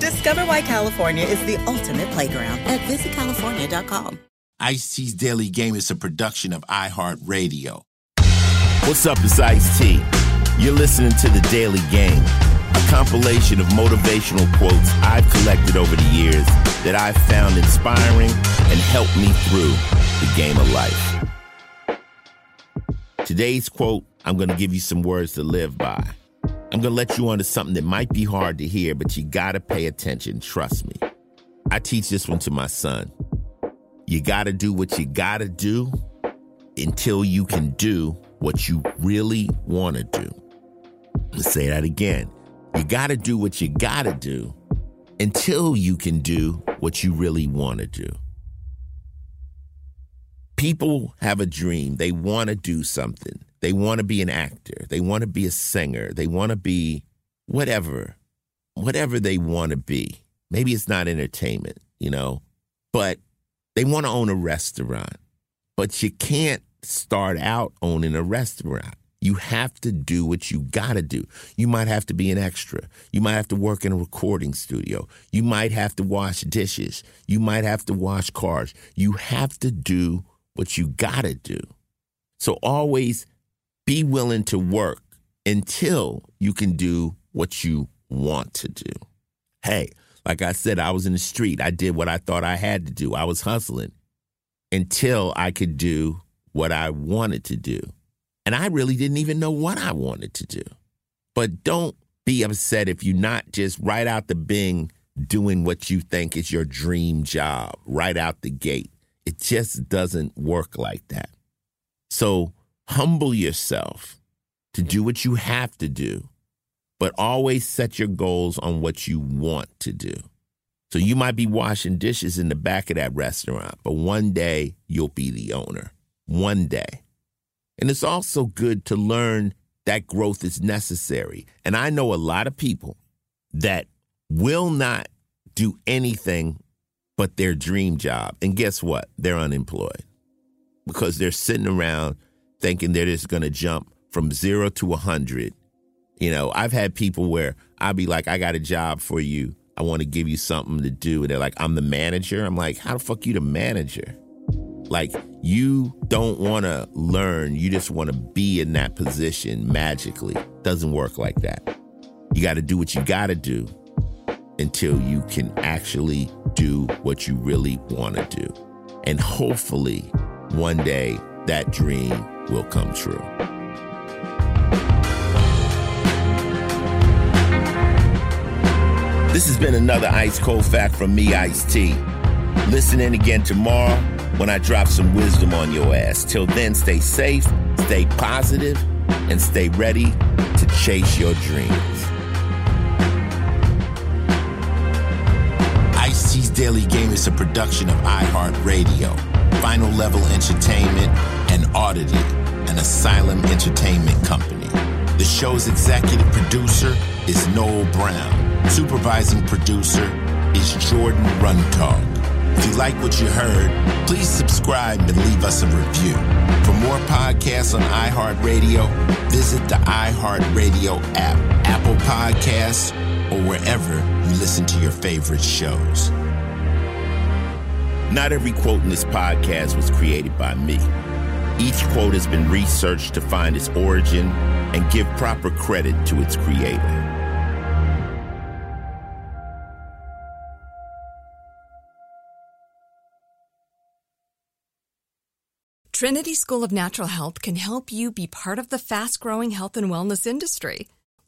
Discover why California is the ultimate playground at visitcalifornia.com. Ice T's Daily Game is a production of iHeartRadio. What's up, it's Ice T. You're listening to The Daily Game, a compilation of motivational quotes I've collected over the years that I've found inspiring and helped me through the game of life. Today's quote, I'm going to give you some words to live by. I'm going to let you onto something that might be hard to hear, but you got to pay attention. Trust me. I teach this one to my son. You got to do what you got to do until you can do what you really want to do. Let's say that again. You got to do what you got to do until you can do what you really want to do. People have a dream. They want to do something. They want to be an actor. They want to be a singer. They want to be whatever, whatever they want to be. Maybe it's not entertainment, you know, but they want to own a restaurant. But you can't start out owning a restaurant. You have to do what you got to do. You might have to be an extra. You might have to work in a recording studio. You might have to wash dishes. You might have to wash cars. You have to do what you got to do. So always be willing to work until you can do what you want to do. Hey, like I said, I was in the street. I did what I thought I had to do. I was hustling until I could do what I wanted to do. And I really didn't even know what I wanted to do. But don't be upset if you're not just right out the bing doing what you think is your dream job right out the gate. It just doesn't work like that. So humble yourself to do what you have to do, but always set your goals on what you want to do. So you might be washing dishes in the back of that restaurant, but one day you'll be the owner. One day. And it's also good to learn that growth is necessary. And I know a lot of people that will not do anything but their dream job. And guess what? They're unemployed because they're sitting around thinking they're just going to jump from zero to a 100. You know, I've had people where I'll be like, I got a job for you. I want to give you something to do. And they're like, I'm the manager. I'm like, how the fuck you the manager? Like, you don't want to learn. You just want to be in that position magically. Doesn't work like that. You got to do what you got to do until you can actually do what you really want to do. And hopefully, one day that dream will come true. This has been another Ice Cold Fact from me, Ice T. Listen in again tomorrow when I drop some wisdom on your ass. Till then, stay safe, stay positive, and stay ready to chase your dreams. Ice T's Daily Game is a production of iHeartRadio, Final Level Entertainment, and an Asylum Entertainment company. The show's executive producer is Noel Brown. Supervising producer is Jordan Runtag. If you like what you heard, please subscribe and leave us a review. For more podcasts on iHeartRadio, visit the iHeartRadio app, Apple Podcasts, or wherever you listen to your favorite shows. Not every quote in this podcast was created by me. Each quote has been researched to find its origin and give proper credit to its creator. Trinity School of Natural Health can help you be part of the fast growing health and wellness industry.